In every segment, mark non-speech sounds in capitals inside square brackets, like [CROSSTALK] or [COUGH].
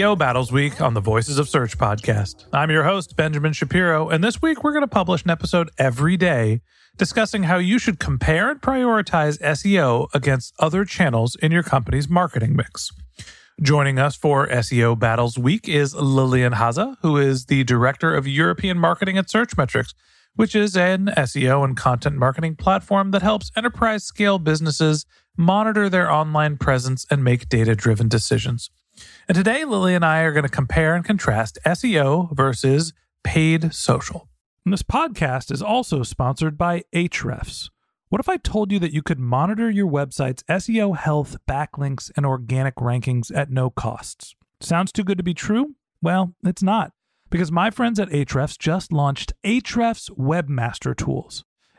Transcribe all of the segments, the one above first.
Battles Week on the Voices of Search podcast. I'm your host, Benjamin Shapiro, and this week we're going to publish an episode every day discussing how you should compare and prioritize SEO against other channels in your company's marketing mix. Joining us for SEO Battles Week is Lillian Haza, who is the Director of European Marketing at Searchmetrics, which is an SEO and content marketing platform that helps enterprise scale businesses monitor their online presence and make data driven decisions. And today, Lily and I are going to compare and contrast SEO versus paid social. And this podcast is also sponsored by Ahrefs. What if I told you that you could monitor your website's SEO health, backlinks, and organic rankings at no costs? Sounds too good to be true? Well, it's not, because my friends at Ahrefs just launched Ahrefs Webmaster Tools.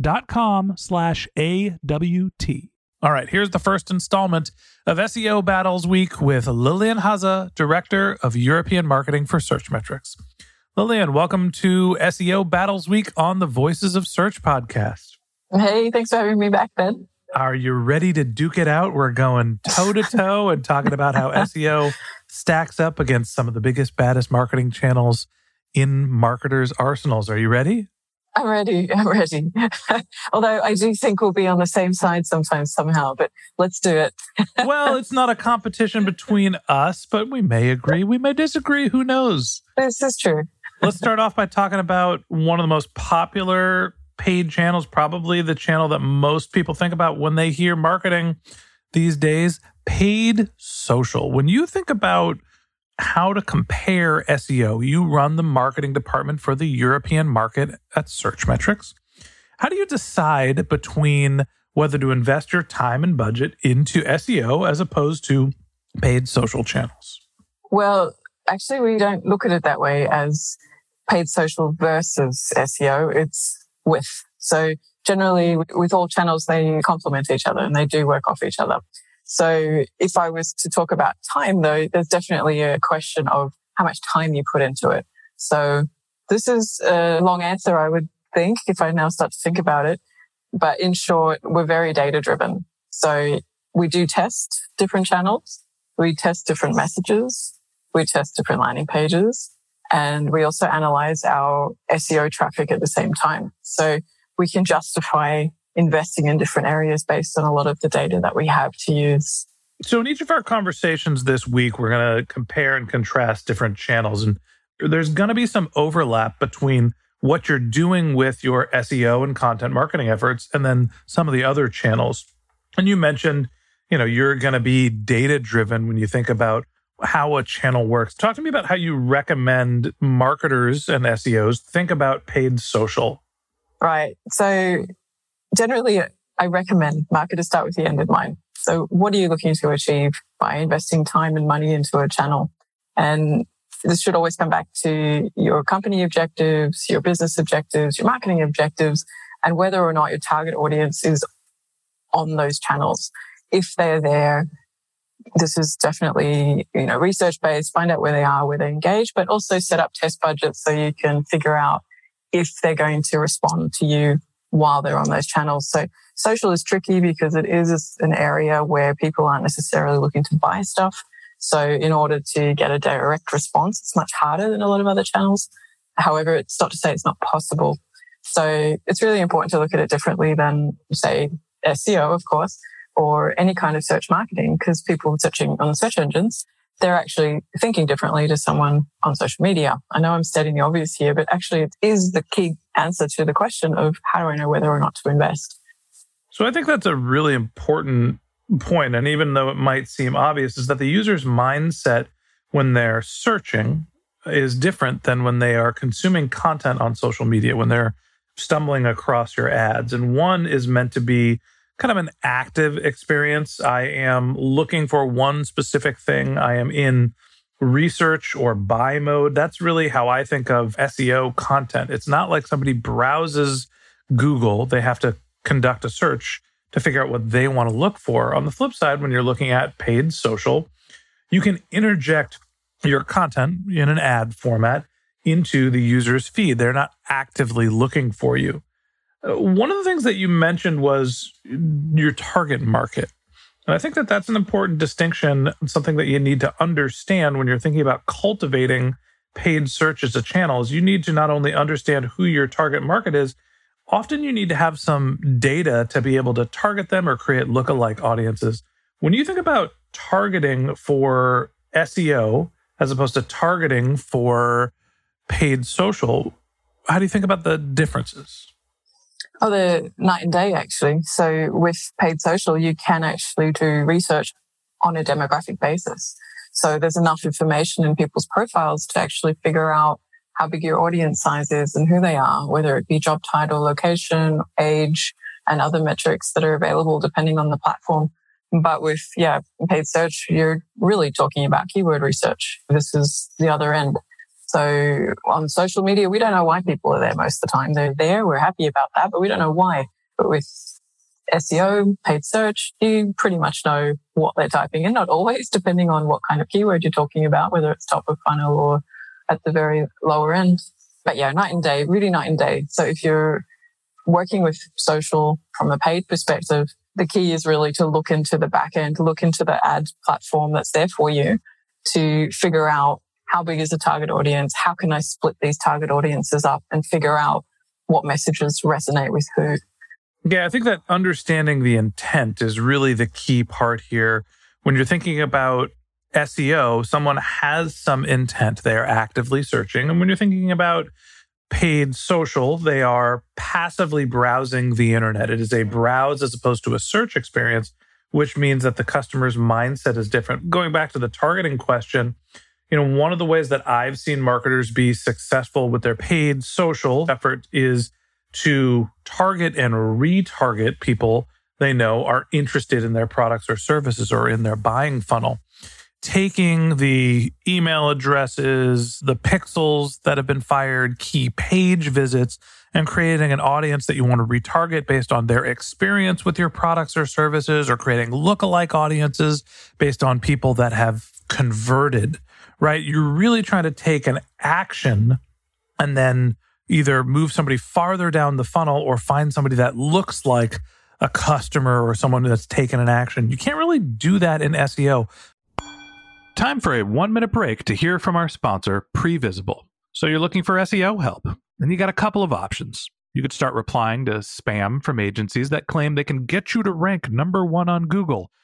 dot com slash A-W-T. All right, here's the first installment of SEO Battles Week with Lillian Haza, Director of European Marketing for Searchmetrics. Lillian, welcome to SEO Battles Week on the Voices of Search podcast. Hey, thanks for having me back, Ben. Are you ready to duke it out? We're going toe to toe and talking about how [LAUGHS] SEO stacks up against some of the biggest, baddest marketing channels in marketers' arsenals. Are you ready? I'm ready. I'm ready. [LAUGHS] Although I do think we'll be on the same side sometimes, somehow, but let's do it. [LAUGHS] well, it's not a competition between us, but we may agree. We may disagree. Who knows? This is true. Let's start off by talking about one of the most popular paid channels, probably the channel that most people think about when they hear marketing these days paid social. When you think about how to compare SEO, you run the marketing department for the European market at Searchmetrics. How do you decide between whether to invest your time and budget into SEO as opposed to paid social channels? Well, actually, we don't look at it that way as paid social versus SEO. It's with. So generally with all channels, they complement each other and they do work off each other. So if I was to talk about time though, there's definitely a question of how much time you put into it. So this is a long answer, I would think, if I now start to think about it. But in short, we're very data driven. So we do test different channels. We test different messages. We test different landing pages and we also analyze our SEO traffic at the same time. So we can justify investing in different areas based on a lot of the data that we have to use. So, in each of our conversations this week, we're going to compare and contrast different channels. And there's going to be some overlap between what you're doing with your SEO and content marketing efforts and then some of the other channels. And you mentioned, you know, you're going to be data driven when you think about how a channel works. Talk to me about how you recommend marketers and SEOs think about paid social. Right. So generally I recommend marketers start with the end in mind. So what are you looking to achieve by investing time and money into a channel? And this should always come back to your company objectives, your business objectives, your marketing objectives, and whether or not your target audience is on those channels. If they're there, this is definitely, you know, research based, find out where they are, where they engage, but also set up test budgets so you can figure out if they're going to respond to you while they're on those channels. So social is tricky because it is an area where people aren't necessarily looking to buy stuff. So in order to get a direct response, it's much harder than a lot of other channels. However, it's not to say it's not possible. So it's really important to look at it differently than say SEO, of course, or any kind of search marketing because people searching on the search engines, they're actually thinking differently to someone on social media. I know I'm stating the obvious here, but actually it is the key answer to the question of how do I know whether or not to invest? So I think that's a really important point. And even though it might seem obvious, is that the user's mindset when they're searching is different than when they are consuming content on social media, when they're stumbling across your ads. And one is meant to be kind of an active experience. I am looking for one specific thing. I am in research or buy mode. That's really how I think of SEO content. It's not like somebody browses Google, they have to conduct a search to figure out what they want to look for. On the flip side, when you're looking at paid social, you can interject your content in an ad format into the user's feed. They're not actively looking for you. Uh, one of the things that you mentioned was your target market. And I think that that's an important distinction, something that you need to understand when you're thinking about cultivating paid search as a channel is you need to not only understand who your target market is, often you need to have some data to be able to target them or create lookalike audiences. When you think about targeting for SEO as opposed to targeting for paid social, how do you think about the differences? Oh, the night and day, actually. So with paid social, you can actually do research on a demographic basis. So there's enough information in people's profiles to actually figure out how big your audience size is and who they are, whether it be job title, location, age, and other metrics that are available depending on the platform. But with, yeah, paid search, you're really talking about keyword research. This is the other end. So on social media, we don't know why people are there most of the time. They're there. We're happy about that, but we don't know why. But with SEO, paid search, you pretty much know what they're typing in, not always, depending on what kind of keyword you're talking about, whether it's top of funnel or at the very lower end. But yeah, night and day, really night and day. So if you're working with social from a paid perspective, the key is really to look into the back end, look into the ad platform that's there for you to figure out how big is the target audience? How can I split these target audiences up and figure out what messages resonate with who? Yeah, I think that understanding the intent is really the key part here. When you're thinking about SEO, someone has some intent. They are actively searching. And when you're thinking about paid social, they are passively browsing the internet. It is a browse as opposed to a search experience, which means that the customer's mindset is different. Going back to the targeting question, you know, one of the ways that I've seen marketers be successful with their paid social effort is to target and retarget people they know are interested in their products or services or in their buying funnel. Taking the email addresses, the pixels that have been fired, key page visits, and creating an audience that you want to retarget based on their experience with your products or services, or creating lookalike audiences based on people that have converted right? You're really trying to take an action and then either move somebody farther down the funnel or find somebody that looks like a customer or someone that's taken an action. You can't really do that in SEO. Time for a one minute break to hear from our sponsor, Previsible. So you're looking for SEO help, and you got a couple of options. You could start replying to spam from agencies that claim they can get you to rank number one on Google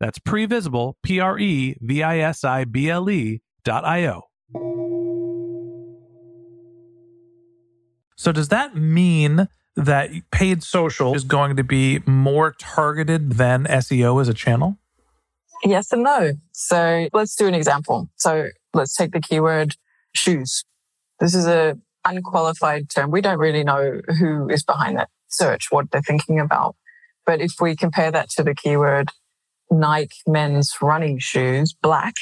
That's previsible, P R E V I S I B L E dot I O. So, does that mean that paid social is going to be more targeted than SEO as a channel? Yes and no. So, let's do an example. So, let's take the keyword shoes. This is a unqualified term. We don't really know who is behind that search, what they're thinking about. But if we compare that to the keyword Nike men's running shoes, black,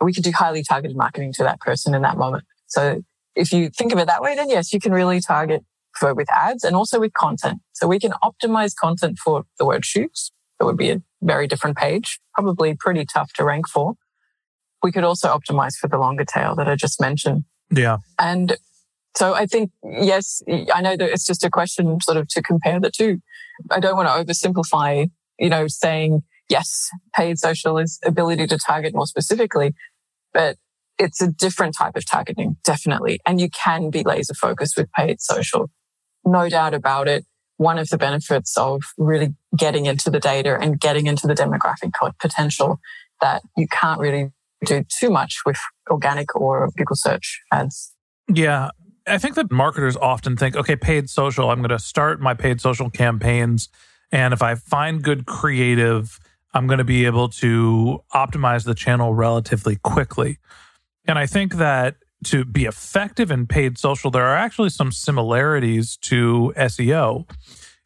we could do highly targeted marketing to that person in that moment. So if you think of it that way, then yes, you can really target for with ads and also with content. So we can optimize content for the word shoes. That would be a very different page, probably pretty tough to rank for. We could also optimize for the longer tail that I just mentioned. Yeah. And so I think, yes, I know that it's just a question sort of to compare the two. I don't want to oversimplify, you know, saying yes, paid social is ability to target more specifically, but it's a different type of targeting, definitely. And you can be laser focused with paid social. No doubt about it. One of the benefits of really getting into the data and getting into the demographic potential that you can't really do too much with organic or Google search ads. Yeah. I think that marketers often think, okay, paid social, I'm going to start my paid social campaigns. And if I find good creative, I'm going to be able to optimize the channel relatively quickly. And I think that to be effective in paid social, there are actually some similarities to SEO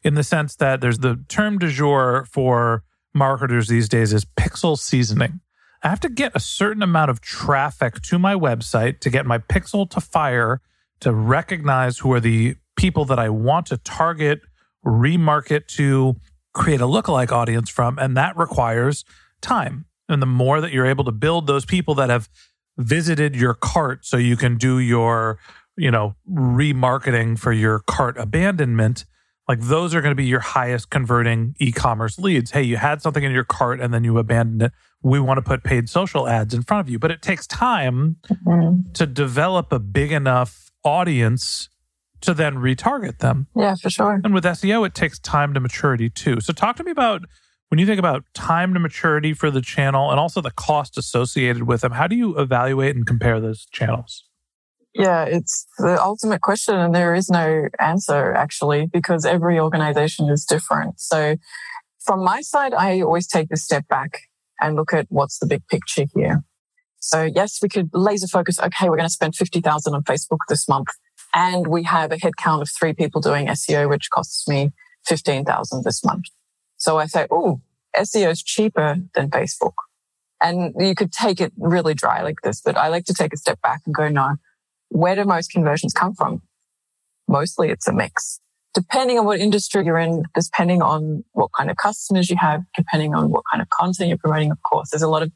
in the sense that there's the term du jour for marketers these days is pixel seasoning. I have to get a certain amount of traffic to my website to get my pixel to fire to recognize who are the people that I want to target, remarket to, create a lookalike audience from. And that requires time. And the more that you're able to build those people that have visited your cart so you can do your, you know, remarketing for your cart abandonment, like those are going to be your highest converting e-commerce leads. Hey, you had something in your cart and then you abandoned it. We want to put paid social ads in front of you, but it takes time mm-hmm. to develop a big enough audience to then retarget them. Yeah, for sure. And with SEO, it takes time to maturity too. So, talk to me about when you think about time to maturity for the channel and also the cost associated with them. How do you evaluate and compare those channels? Yeah, it's the ultimate question, and there is no answer actually because every organization is different. So, from my side, I always take a step back and look at what's the big picture here. So, yes, we could laser focus. Okay, we're going to spend 50,000 on Facebook this month and we have a headcount of three people doing SEO, which costs me 15,000 this month. So I say, oh, SEO is cheaper than Facebook. And you could take it really dry like this, but I like to take a step back and go, no, where do most conversions come from? Mostly it's a mix. Depending on what industry you're in, depending on what kind of customers you have, depending on what kind of content you're promoting, of course, there's a lot of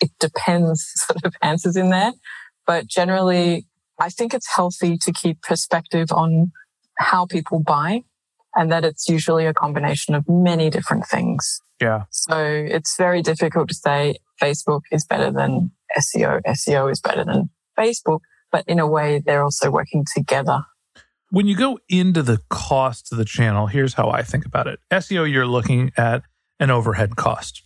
it depends [LAUGHS] sort of answers in there. But generally, I think it's healthy to keep perspective on how people buy and that it's usually a combination of many different things. Yeah. So it's very difficult to say Facebook is better than SEO, SEO is better than Facebook, but in a way, they're also working together. When you go into the cost of the channel, here's how I think about it SEO, you're looking at an overhead cost.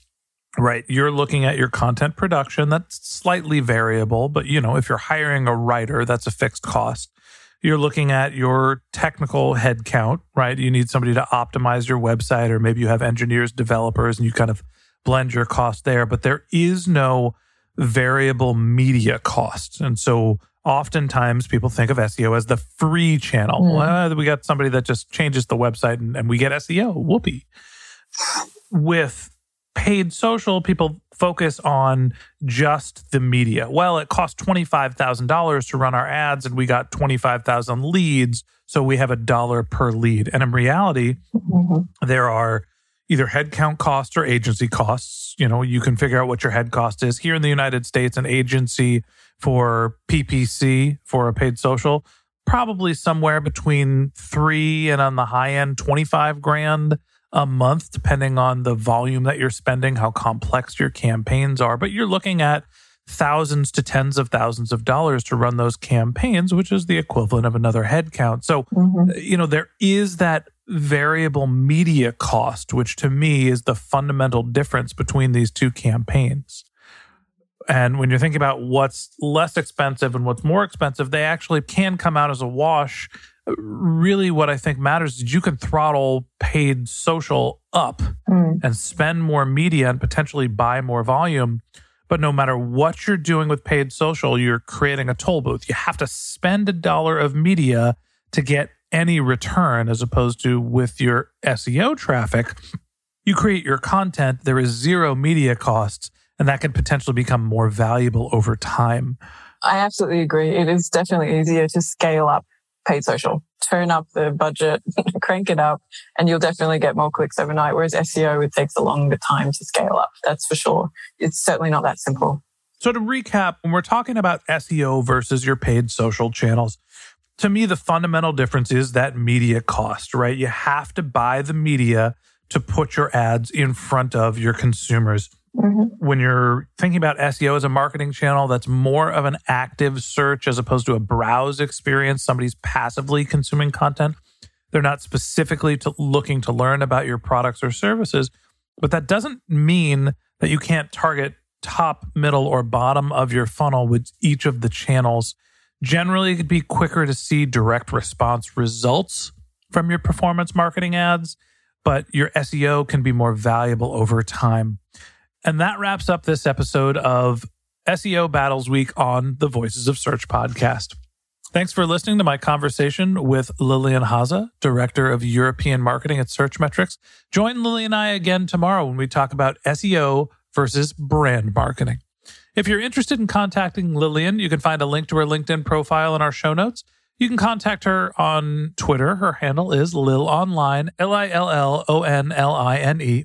Right. You're looking at your content production. That's slightly variable, but you know, if you're hiring a writer, that's a fixed cost. You're looking at your technical headcount, right? You need somebody to optimize your website, or maybe you have engineers, developers, and you kind of blend your cost there. But there is no variable media cost. And so oftentimes people think of SEO as the free channel. Mm. Well, we got somebody that just changes the website and, and we get SEO. Whoopee. With paid social, people focus on just the media. Well, it cost $25,000 to run our ads and we got 25,000 leads. So we have a dollar per lead. And in reality, mm-hmm. there are either headcount costs or agency costs. You know, you can figure out what your head cost is. Here in the United States, an agency for PPC for a paid social, probably somewhere between three and on the high end, 25 grand a month, depending on the volume that you're spending, how complex your campaigns are. But you're looking at thousands to tens of thousands of dollars to run those campaigns, which is the equivalent of another headcount. So, mm-hmm. uh, you know, there is that variable media cost, which to me is the fundamental difference between these two campaigns. And when you're thinking about what's less expensive and what's more expensive, they actually can come out as a wash. Really, what I think matters is you can throttle paid social up Mm. and spend more media and potentially buy more volume. But no matter what you're doing with paid social, you're creating a toll booth. You have to spend a dollar of media to get any return, as opposed to with your SEO traffic, you create your content, there is zero media costs, and that can potentially become more valuable over time. I absolutely agree. It is definitely easier to scale up paid social, turn up the budget, [LAUGHS] crank it up, and you'll definitely get more clicks overnight. Whereas SEO, it takes a longer time to scale up. That's for sure. It's certainly not that simple. So, to recap, when we're talking about SEO versus your paid social channels, to me, the fundamental difference is that media cost, right? You have to buy the media to put your ads in front of your consumers. Mm-hmm. When you're thinking about SEO as a marketing channel, that's more of an active search as opposed to a browse experience. Somebody's passively consuming content. They're not specifically to looking to learn about your products or services, but that doesn't mean that you can't target top, middle, or bottom of your funnel with each of the channels. Generally, it could be quicker to see direct response results from your performance marketing ads, but your SEO can be more valuable over time. And that wraps up this episode of SEO Battles Week on the Voices of Search podcast. Thanks for listening to my conversation with Lillian Haza, Director of European Marketing at Searchmetrics. Join Lily and I again tomorrow when we talk about SEO versus brand marketing. If you're interested in contacting Lillian, you can find a link to her LinkedIn profile in our show notes. You can contact her on Twitter. Her handle is LilOnline, L I L L O N L I N E.